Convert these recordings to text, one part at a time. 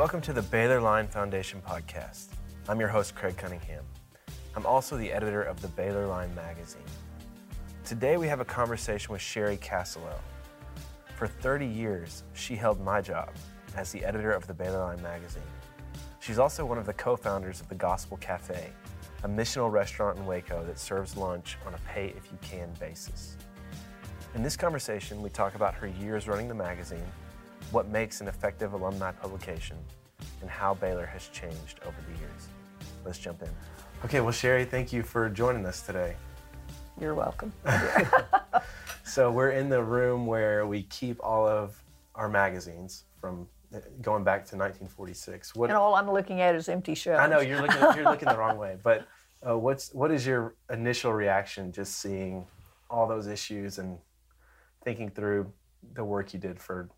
Welcome to the Baylor Line Foundation podcast. I'm your host, Craig Cunningham. I'm also the editor of the Baylor Line magazine. Today we have a conversation with Sherry Castello. For 30 years, she held my job as the editor of the Baylor Line magazine. She's also one of the co founders of the Gospel Cafe, a missional restaurant in Waco that serves lunch on a pay if you can basis. In this conversation, we talk about her years running the magazine, what makes an effective alumni publication, and how Baylor has changed over the years. Let's jump in. Okay, well, Sherry, thank you for joining us today. You're welcome. so, we're in the room where we keep all of our magazines from going back to 1946. What, and all I'm looking at is empty shelves. I know you're looking you're looking the wrong way, but uh, what's what is your initial reaction just seeing all those issues and thinking through the work you did for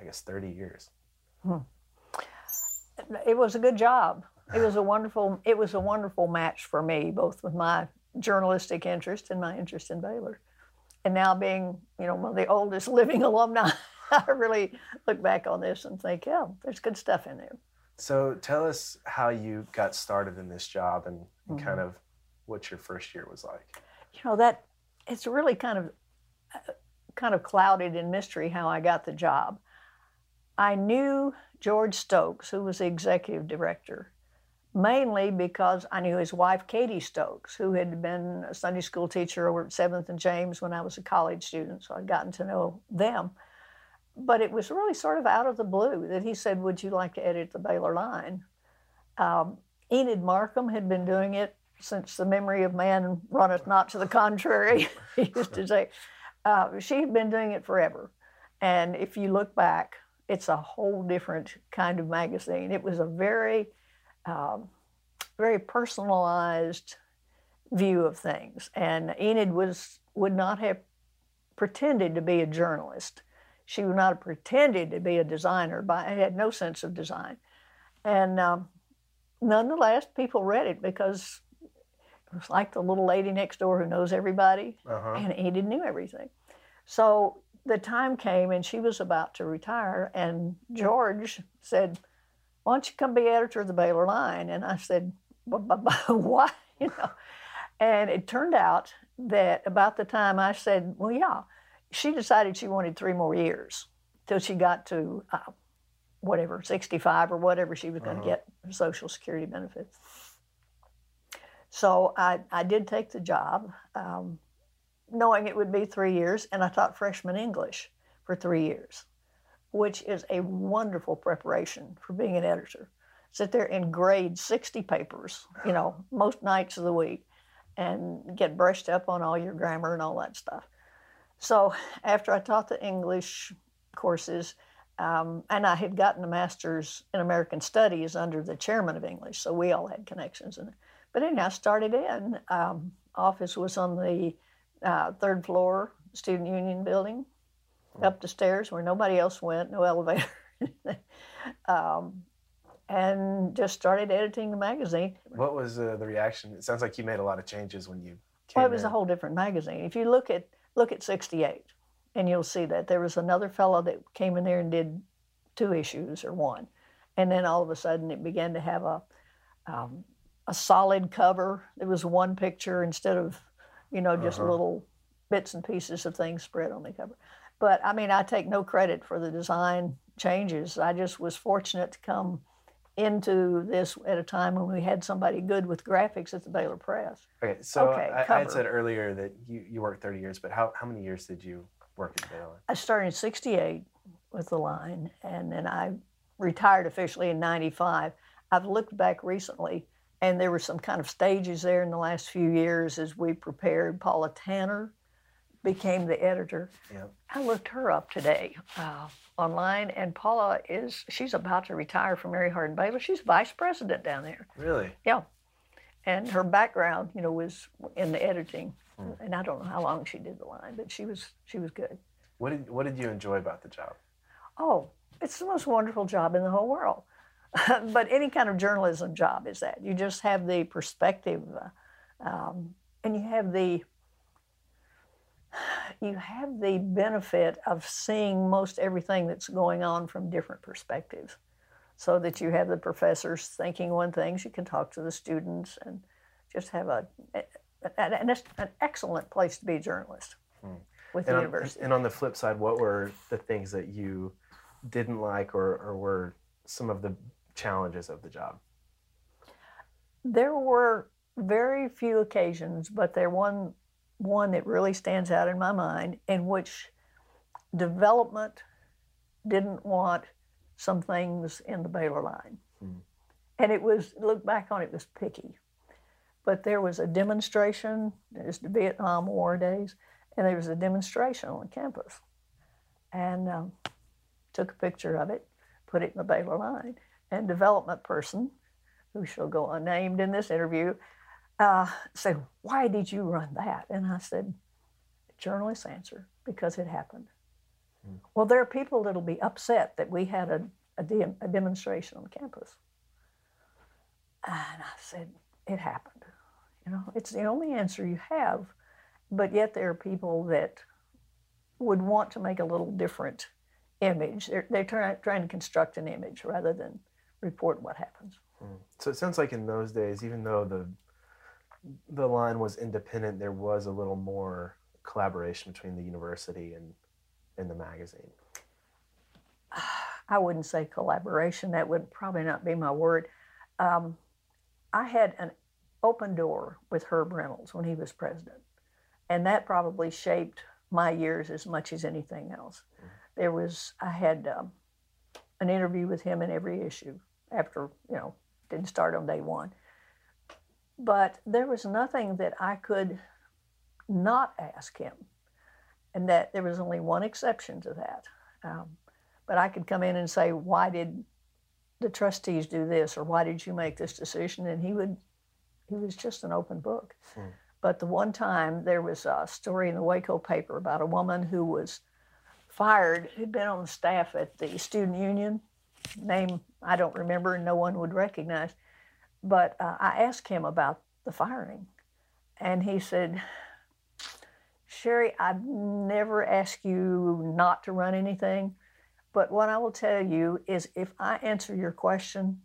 I guess 30 years. Hmm. It was a good job. It was a wonderful. It was a wonderful match for me, both with my journalistic interest and my interest in Baylor, and now being, you know, one of the oldest living alumni. I really look back on this and think, yeah, there's good stuff in there. So tell us how you got started in this job and, and mm-hmm. kind of what your first year was like. You know that it's really kind of uh, kind of clouded in mystery how I got the job. I knew George Stokes, who was the executive director, mainly because I knew his wife, Katie Stokes, who had been a Sunday school teacher over at 7th and James when I was a college student, so I'd gotten to know them. But it was really sort of out of the blue that he said, Would you like to edit the Baylor Line? Um, Enid Markham had been doing it since the memory of man runneth not to the contrary, he used to say. Uh, she had been doing it forever. And if you look back, it's a whole different kind of magazine. It was a very, um, very personalized view of things. And Enid was would not have pretended to be a journalist. She would not have pretended to be a designer. But had no sense of design. And um, nonetheless, people read it because it was like the little lady next door who knows everybody, uh-huh. and Enid knew everything. So the time came and she was about to retire, and George said, Why don't you come be editor of the Baylor Line? And I said, Why? You know. And it turned out that about the time I said, Well, yeah, she decided she wanted three more years till she got to uh, whatever, 65 or whatever she was going to uh-huh. get Social Security benefits. So I, I did take the job. Um, knowing it would be three years, and I taught freshman English for three years, which is a wonderful preparation for being an editor. Sit there and grade 60 papers, you know, most nights of the week, and get brushed up on all your grammar and all that stuff. So after I taught the English courses, um, and I had gotten a master's in American Studies under the chairman of English, so we all had connections in it. But anyhow, I started in. Um, office was on the uh, third floor student union building, hmm. up the stairs where nobody else went, no elevator. um, and just started editing the magazine. What was uh, the reaction? It sounds like you made a lot of changes when you came Well, it was in. a whole different magazine. If you look at look at 68, and you'll see that there was another fellow that came in there and did two issues or one, and then all of a sudden it began to have a um, a solid cover. There was one picture instead of you know, just uh-huh. little bits and pieces of things spread on the cover. But I mean, I take no credit for the design changes. I just was fortunate to come into this at a time when we had somebody good with graphics at the Baylor Press. Okay, so okay, I, I, had said earlier that you, you worked 30 years, but how, how many years did you work at Baylor? I started in 68 with the line, and then I retired officially in 95. I've looked back recently and there were some kind of stages there in the last few years as we prepared. Paula Tanner became the editor. Yep. I looked her up today uh, online, and Paula is she's about to retire from Mary Hardin Baylor. She's vice president down there. Really? Yeah. And her background, you know, was in the editing, hmm. and I don't know how long she did the line, but she was she was good. What did what did you enjoy about the job? Oh, it's the most wonderful job in the whole world. but any kind of journalism job is that. You just have the perspective, uh, um, and you have the you have the benefit of seeing most everything that's going on from different perspectives. so that you have the professors thinking one thing, you can talk to the students and just have a, an, an excellent place to be a journalist hmm. with and the on, university. And on the flip side, what were the things that you didn't like or, or were some of the challenges of the job? There were very few occasions, but there one one that really stands out in my mind in which development didn't want some things in the Baylor line. Hmm. And it was, look back on it, it was picky. But there was a demonstration, it was the Vietnam War days, and there was a demonstration on campus. And um, took a picture of it, put it in the Baylor line. And development person, who shall go unnamed in this interview, uh, said, Why did you run that? And I said, Journalist answer, because it happened. Mm. Well, there are people that'll be upset that we had a, a, de- a demonstration on campus. And I said, It happened. You know, it's the only answer you have, but yet there are people that would want to make a little different image. They're, they're try, trying to construct an image rather than report what happens. Mm. So it sounds like in those days, even though the the line was independent, there was a little more collaboration between the university and, and the magazine. I wouldn't say collaboration. That would probably not be my word. Um, I had an open door with Herb Reynolds when he was president, and that probably shaped my years as much as anything else. Mm-hmm. There was I had um, an interview with him in every issue after you know didn't start on day one, but there was nothing that I could not ask him. And that there was only one exception to that. Um, but I could come in and say, why did the trustees do this or why did you make this decision? And he would, he was just an open book. Hmm. But the one time there was a story in the Waco paper about a woman who was fired, who'd been on the staff at the student union, name I don't remember, and no one would recognize. But uh, I asked him about the firing, and he said, Sherry, I've never asked you not to run anything, but what I will tell you is if I answer your question,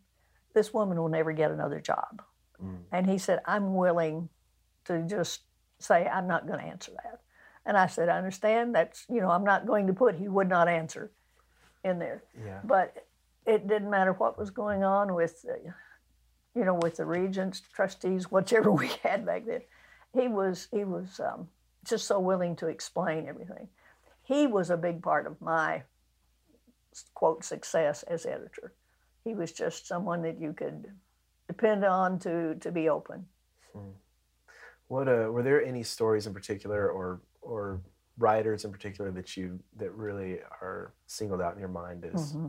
this woman will never get another job. Mm. And he said, I'm willing to just say, I'm not going to answer that. And I said, I understand. That's, you know, I'm not going to put, he would not answer in there. Yeah. But it didn't matter what was going on with uh, you know, with the regents, trustees, whichever we had back then. He was he was um, just so willing to explain everything. He was a big part of my quote success as editor. He was just someone that you could depend on to to be open. Hmm. What uh, were there any stories in particular, or or writers in particular that you that really are singled out in your mind as mm-hmm.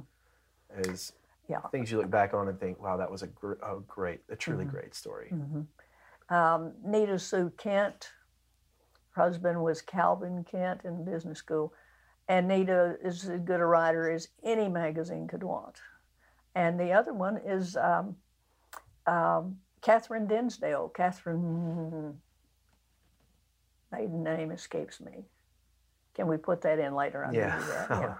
As yeah. things you look back on and think, wow, that was a, gr- a great, a truly mm-hmm. great story. Mm-hmm. Um, Nita Sue Kent, her husband was Calvin Kent in business school, and Nita is as good a writer as any magazine could want. And the other one is um, um, Catherine Dinsdale. Catherine, maiden name escapes me. Can we put that in later? I yeah. yeah.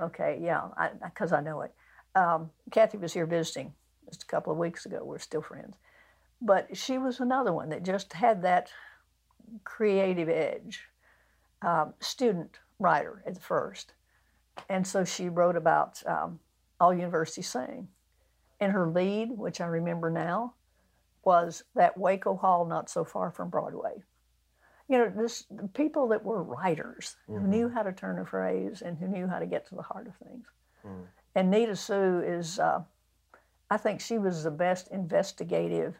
Okay, yeah, because I, I, know it. Um, Kathy was here visiting just a couple of weeks ago. We're still friends. But she was another one that just had that creative edge. Um, student writer at first. And so she wrote about um, All University Sing. And her lead, which I remember now, was that Waco Hall not so far from Broadway. You know, this people that were writers mm-hmm. who knew how to turn a phrase and who knew how to get to the heart of things. Mm. And Nita Sue is, uh, I think she was the best investigative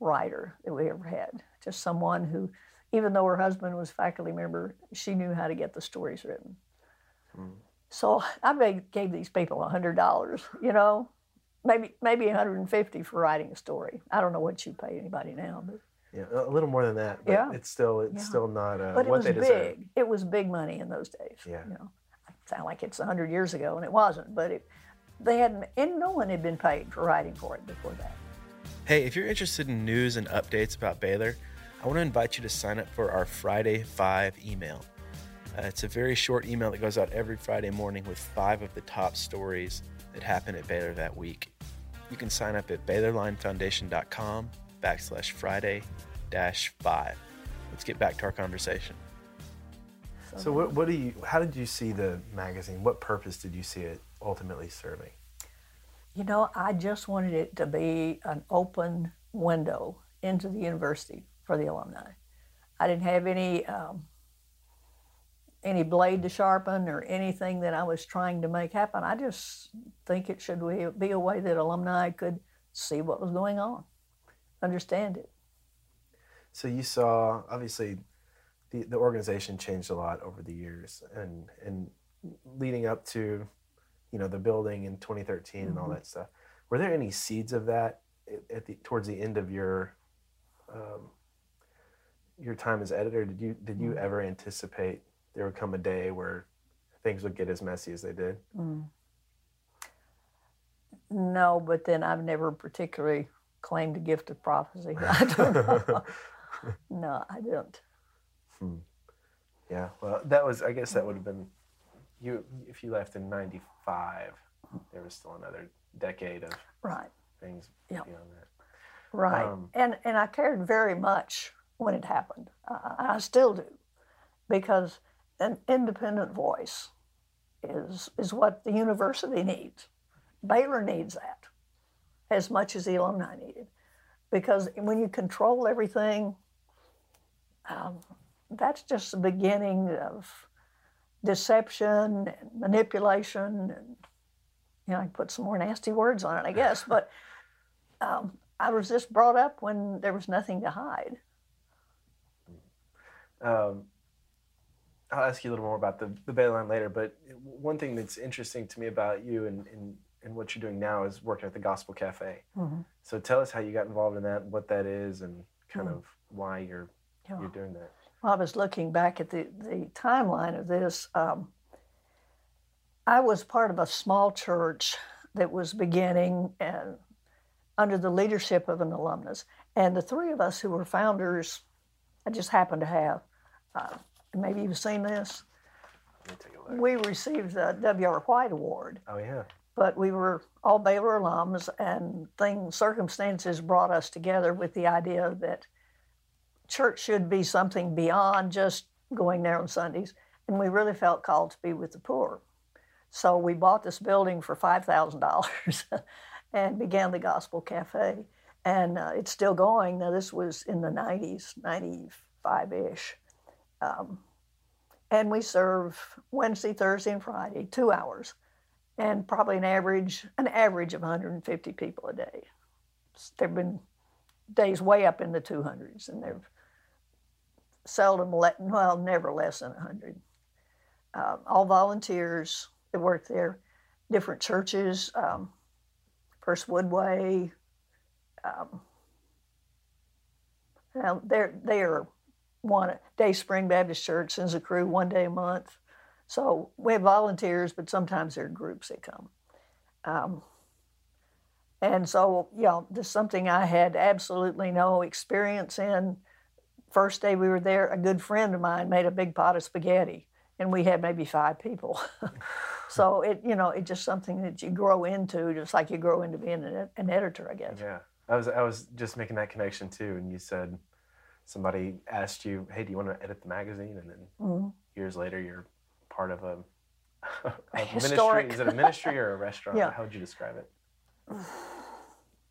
writer that we ever had. Just someone who, even though her husband was faculty member, she knew how to get the stories written. Mm. So I gave these people $100, you know, maybe maybe 150 for writing a story. I don't know what you pay anybody now, but yeah, a little more than that. But yeah, it's still it's yeah. still not uh, but it what was big. It was big money in those days. Yeah, you know sound like it's 100 years ago, and it wasn't, but it, they hadn't, and no one had been paid for writing for it before that. Hey, if you're interested in news and updates about Baylor, I want to invite you to sign up for our Friday 5 email. Uh, it's a very short email that goes out every Friday morning with five of the top stories that happened at Baylor that week. You can sign up at BaylorLineFoundation.com backslash Friday dash five. Let's get back to our conversation. So, what, what do you? How did you see the magazine? What purpose did you see it ultimately serving? You know, I just wanted it to be an open window into the university for the alumni. I didn't have any um, any blade to sharpen or anything that I was trying to make happen. I just think it should be a way that alumni could see what was going on, understand it. So you saw obviously the, the organization changed a lot over the years and and leading up to you know the building in 2013 mm-hmm. and all mm-hmm. that stuff were there any seeds of that at the towards the end of your um, your time as editor did you did you mm. ever anticipate there would come a day where things would get as messy as they did mm. no but then i've never particularly claimed a gift of prophecy i don't know no i don't Hmm. Yeah, well, that was. I guess that would have been you if you left in '95. There was still another decade of right things yep. beyond that. Right, um, and and I cared very much when it happened. Uh, I still do, because an independent voice is is what the university needs. Baylor needs that as much as the alumni needed, because when you control everything. Um, that's just the beginning of deception and manipulation and you know I put some more nasty words on it I guess but um, I was just brought up when there was nothing to hide. Um, I'll ask you a little more about the, the Baylor line later, but one thing that's interesting to me about you and, and, and what you're doing now is working at the Gospel Cafe. Mm-hmm. So tell us how you got involved in that, what that is, and kind mm-hmm. of why you're yeah. you're doing that. I was looking back at the, the timeline of this. Um, I was part of a small church that was beginning and under the leadership of an alumnus. And the three of us who were founders, I just happened to have, uh, maybe you've seen this. We received the W.R. White Award. Oh, yeah. But we were all Baylor alums, and things, circumstances brought us together with the idea that church should be something beyond just going there on Sundays, and we really felt called to be with the poor. So we bought this building for $5,000 and began the Gospel Cafe. And uh, it's still going. Now, this was in the 90s, 95 ish. Um, and we serve Wednesday, Thursday, and Friday, two hours, and probably an average an average of 150 people a day. There've been days way up in the 200s, and there've seldom, let, well, never less than 100. Uh, all volunteers that work there, different churches, um, First Woodway. Um, now they're they are one Day Spring Baptist Church sends a crew one day a month. So we have volunteers, but sometimes there are groups that come. Um, and so, yeah, this is something I had absolutely no experience in first day we were there, a good friend of mine made a big pot of spaghetti, and we had maybe five people. so it, you know, it's just something that you grow into, just like you grow into being an, an editor, I guess. Yeah, I was I was just making that connection too, and you said somebody asked you, "Hey, do you want to edit the magazine?" And then mm-hmm. years later, you're part of a, a ministry. Is it a ministry or a restaurant? Yeah. How would you describe it?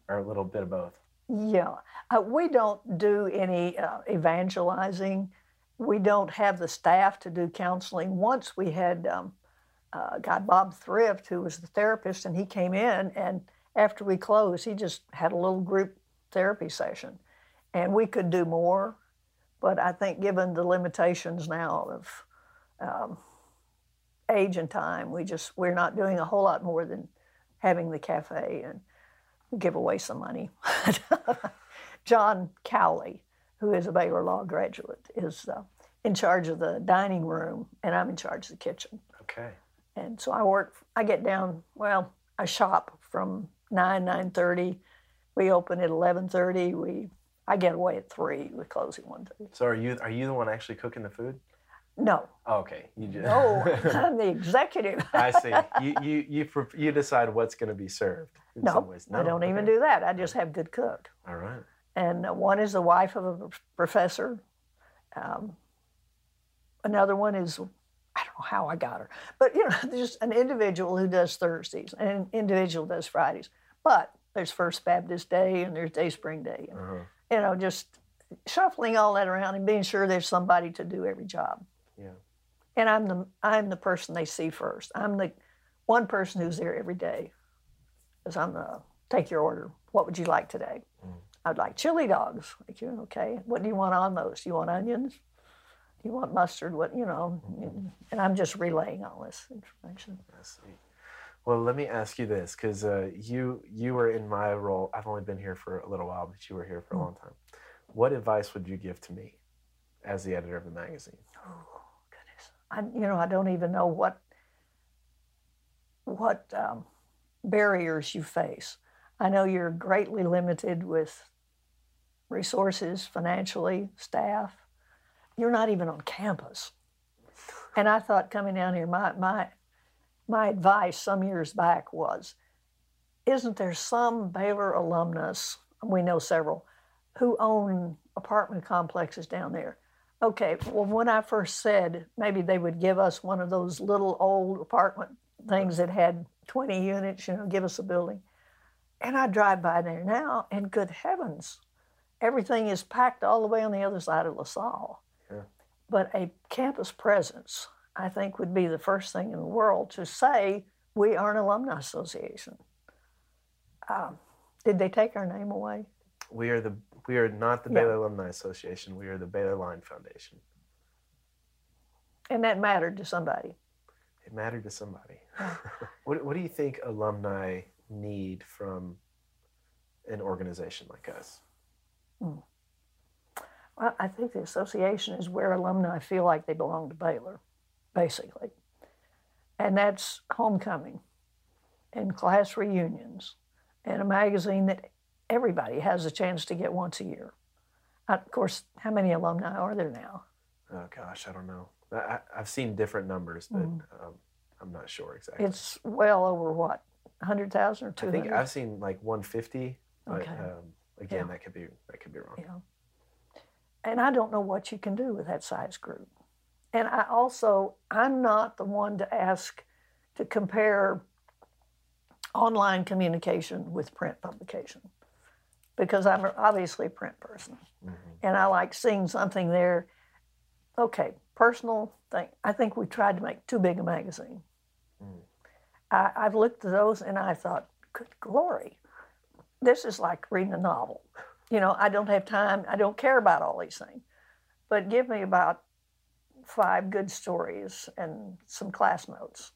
or a little bit of both. Yeah, uh, we don't do any uh, evangelizing. We don't have the staff to do counseling. Once we had um, uh, Bob Thrift, who was the therapist, and he came in, and after we closed, he just had a little group therapy session, and we could do more, but I think given the limitations now of um, age and time, we just we're not doing a whole lot more than having the cafe and give away some money. John Cowley, who is a Baylor Law graduate, is uh, in charge of the dining room, and I'm in charge of the kitchen. Okay. And so I work. I get down. Well, I shop from nine nine thirty. We open at eleven thirty. We I get away at three. We close at one thirty. So are you are you the one actually cooking the food? No, okay. You just, no, I'm the executive. I see. You you you you decide what's going to be served. In some No. I don't even do that. I just have good cook. All right. And one is the wife of a professor. Um, another one is, I don't know how I got her, but you know, there's an individual who does Thursdays and an individual does Fridays. But there's First Baptist Day and there's Day Spring Day. And, Uh-huh. You know, just shuffling all that around and being sure there's somebody to do every job. Yeah. And I'm the I'm the person they see first. I'm the one person who's there every day. Because I'm the take your order. What would you like today? I'd like chili dogs. Like you, okay. What do you want on those? Do you want onions? Do you want mustard? What you know? And I'm just relaying all this information. I see. Well, let me ask you this, because uh, you you were in my role. I've only been here for a little while, but you were here for a Mm. long time. What advice would you give to me as the editor of the magazine? I you know I don't even know what what um, barriers you face. I know you're greatly limited with resources, financially, staff. You're not even on campus. And I thought coming down here, my my my advice some years back was, isn't there some Baylor alumnus? We know several who own apartment complexes down there. Okay, well, when I first said maybe they would give us one of those little old apartment things that had 20 units, you know, give us a building. And I drive by there now, and good heavens, everything is packed all the way on the other side of LaSalle. Yeah. But a campus presence, I think, would be the first thing in the world to say we are an alumni association. Um, did they take our name away? We are the we are not the Yeah. Baylor Alumni Association. We are the Baylor Line Foundation. And that mattered to somebody. It mattered to somebody. what what do you think alumni need from an organization like us? Hmm. Well, I think the association is where alumni feel like they belong to Baylor, basically. And that's homecoming and class reunions and a magazine that everybody has a chance to get once a year. Of course, how many alumni are there now? Oh gosh, I don't know. I, I- I've seen different numbers, but um, I'm not sure exactly. It's well over what, 100,000 or I 200? think I've seen like 150, but Okay. um, again, Yeah. that could be that could be wrong. Yeah. And I don't know what you can do with that size group. And I also, I'm not the one to ask to compare online communication with print publication because I'm obviously a print person. Mm-hmm. And I like seeing something there. Okay, personal thing. I think we tried to make too big a magazine. Mm. I, I've looked at those and I thought, good glory, this is like reading a novel. You know, I don't have time, I don't care about all these things. But give me about five good stories and some class notes.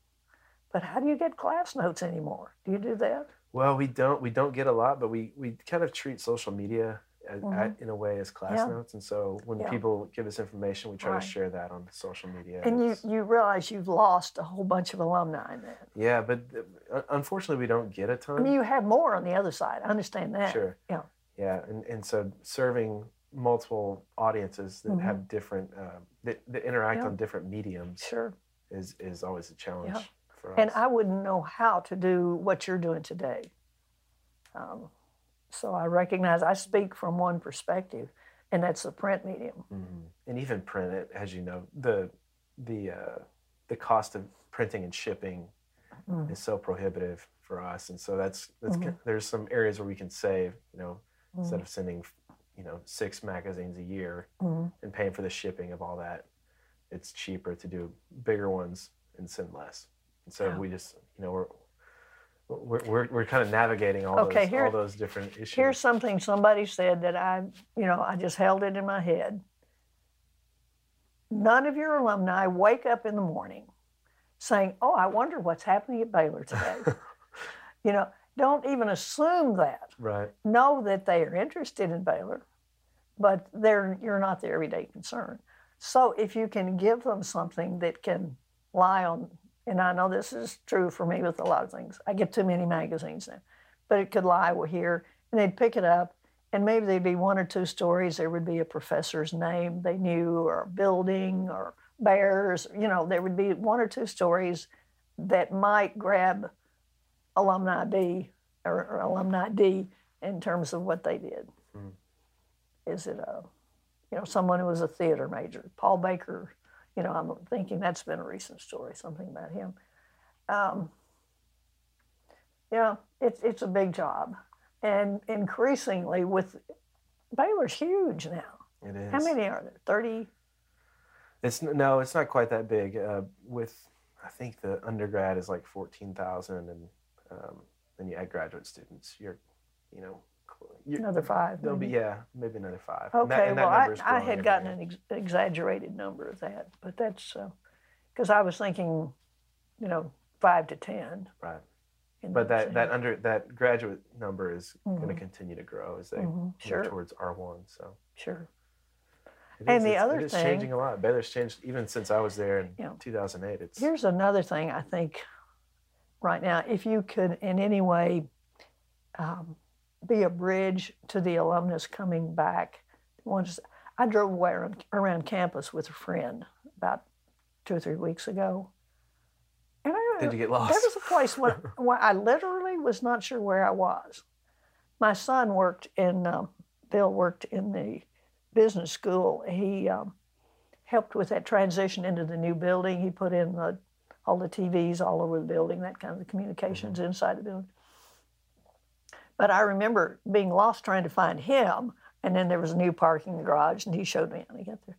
But how do you get class notes anymore? Do you do that? Well, we don't we don't get a lot, but we we kind of treat social media as, Mhm. in a way as class Yeah. notes, and so when Yeah. people give us information, we try Right. to share that on social media. And you, you realize you've lost a whole bunch of alumni in that. yeah, but uh, unfortunately, we don't get a ton. I mean, you have more on the other side. I understand that. Sure. Yeah. Yeah, and, and so serving multiple audiences that Mhm. have different uh, that, that interact Yeah. on different mediums Sure. is is always a challenge Yeah. for us. And I wouldn't know how to do what you're doing today. Um, so I recognize I speak from one perspective, and that's the print medium. Mhm. And even print it, as you know, the the uh, the cost of printing and shipping Mm. is so prohibitive for us, and so that's that's Mhm. there's some areas where we can save. You know, Mm-hmm. instead of sending, you know, six magazines a year Mhm. and paying for the shipping of all that, it's cheaper to do bigger ones and send less. And so Yeah. we just, you know, we're we're, we're, we're kind of navigating all Okay, those here- all those different issues. Here's something somebody said that I, you know, I just held it in my head. None of your alumni wake up in the morning saying, "Oh, I wonder what's happening at Baylor today." you know, don't even assume that. right. know that they are interested in Baylor, but they're you're not their everyday concern. So if you can give them something that can lie on, and I know this is true for me with a lot of things. I get too many magazines now, but it could lie here, and they'd pick it up, and maybe there'd be one or two stories. There would be a professor's name they knew, or a building, or bears. You know, there would be one or two stories that might grab alumni B or, or alumni D in terms of what they did. Mhm. Is it a, you know, someone who was a theater major, Paul Baker? You know, I'm thinking that's been a recent story, something about him. Um, yeah, it's it's a big job, and increasingly with Baylor's huge now. It is. How many are there? Thirty. It's no, it's not quite that big. Uh, with I think the undergrad is like fourteen thousand, and um, then you add graduate students. You're, you know, Another five. There'll be yeah, maybe another five. And that- Okay, and that well, I, I had gotten year. an ex- exaggerated number of that, but that's because I was thinking, you know, five to ten. right. But that same- that under that graduate number is going to continue to grow as they Mhm, move sure, towards R one. So sure. it And is- the other thing- changing a lot. Baylor's changed even since I was there in Yeah. 2008. It's Here's another thing I think right now, if you could in any way um, be a bridge to the alumnus coming back. Once I drove away around, around campus with a friend about two or three weeks ago, and I did you get lost? There was a place where, where I literally was not sure where I was. My son worked in, um, Bill worked in the business school. He um, helped with that transition into the new building. He put in the, all the TVs all over the building, that kind of the communications inside the building. But I remember being lost trying to find him, and then there was a new parking garage, and he showed me how to get there.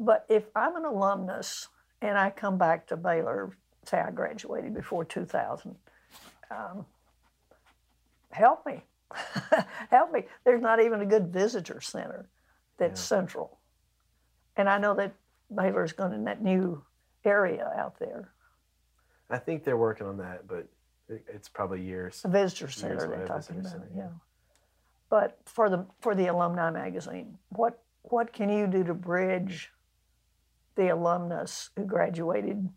But if I'm an alumnus and I come back to Baylor, say I graduated before 2000, um, help me. help me. There's not even a good visitor center that's central. And I know that Baylor's going in that new area out there, I think they're working on that, but it's probably years. the visitor center Years they're talking visitor about. center, yeah. yeah. But for the for the alumni magazine, what what can you do to bridge the alumnus who graduated,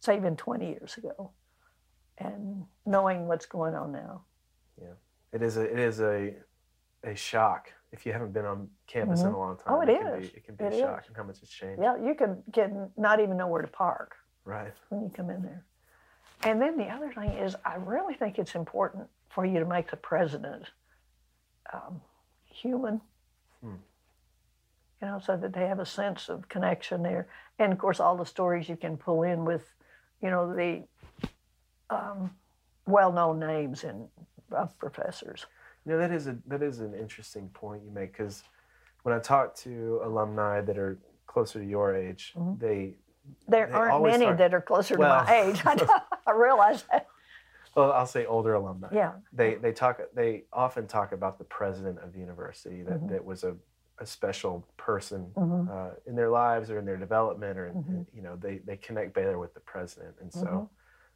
say even 20 years ago, and knowing what's going on now? Yeah, it is a it is a a shock if you haven't been on campus in mm-hmm. a long time. Oh, it can. Be, it can be It a shock and how much it's changed. Yeah, you can get not even know where to park Right. when you come in there. And then the other thing is, I really think it's important for you to make the president um, human. Hmm. You know, so that they have a sense of connection there. And of course, all the stories you can pull in with, you know, the um, well-known names and of professors. You know that is a that is an interesting point you make because when I talk to alumni that are closer to your age, Mhm. they There They aren't many talk- that are closer Well- to my age. I, realize that. well I'll say older alumni. Yeah. They they talk they often talk about the president of the university that, Mhm. that was a, a special person Mhm. uh, in their lives or in their development or in, Mhm. you know they, they connect Baylor with the president and so Mhm.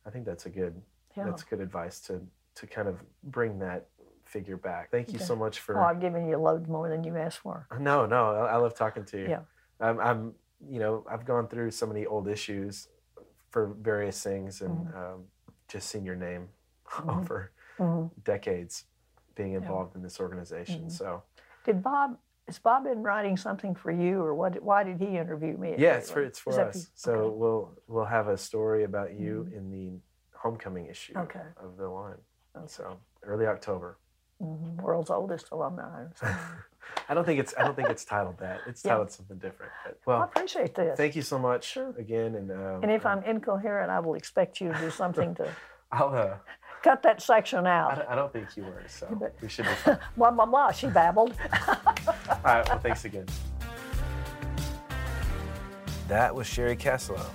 I think that's a good Yeah. that's good advice to to kind of bring that figure back. Thank you Okay. so much for Oh, I've given you a load more than you asked for. No, no, I I love talking to you. Yeah. I'm, I'm, you know, I've gone through so many old issues for various things, and Mm-hmm. um, just seen your name Mhm. over Mhm. decades being involved in this organization. Mhm. So Did Bob? Has Bob been writing something for you, or what? Why did he interview me? yeah, it's for it's for Is us. So okay. we'll we'll have a story about you in the homecoming issue Okay. of the line. Okay. So early October. World's oldest alumni. or something. I don't think it's I don't think it's titled that. It's Yeah. titled something different. But, well, I appreciate this. thank you so much Sure. again, and um, and if I'm incoherent, I will expect you to do something to I'll uh, cut that section I out. don't, I don't think you were, so bet. we should be fine. Blah blah blah. She babbled. All right, well, thanks again. That was Sherry Castello.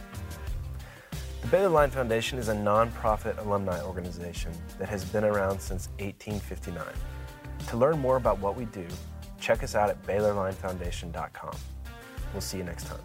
The Baylor Line Foundation is a nonprofit alumni organization that has been around since 1859. To learn more about what we do, check us out at BaylorLineFoundation.com. We'll see you next time.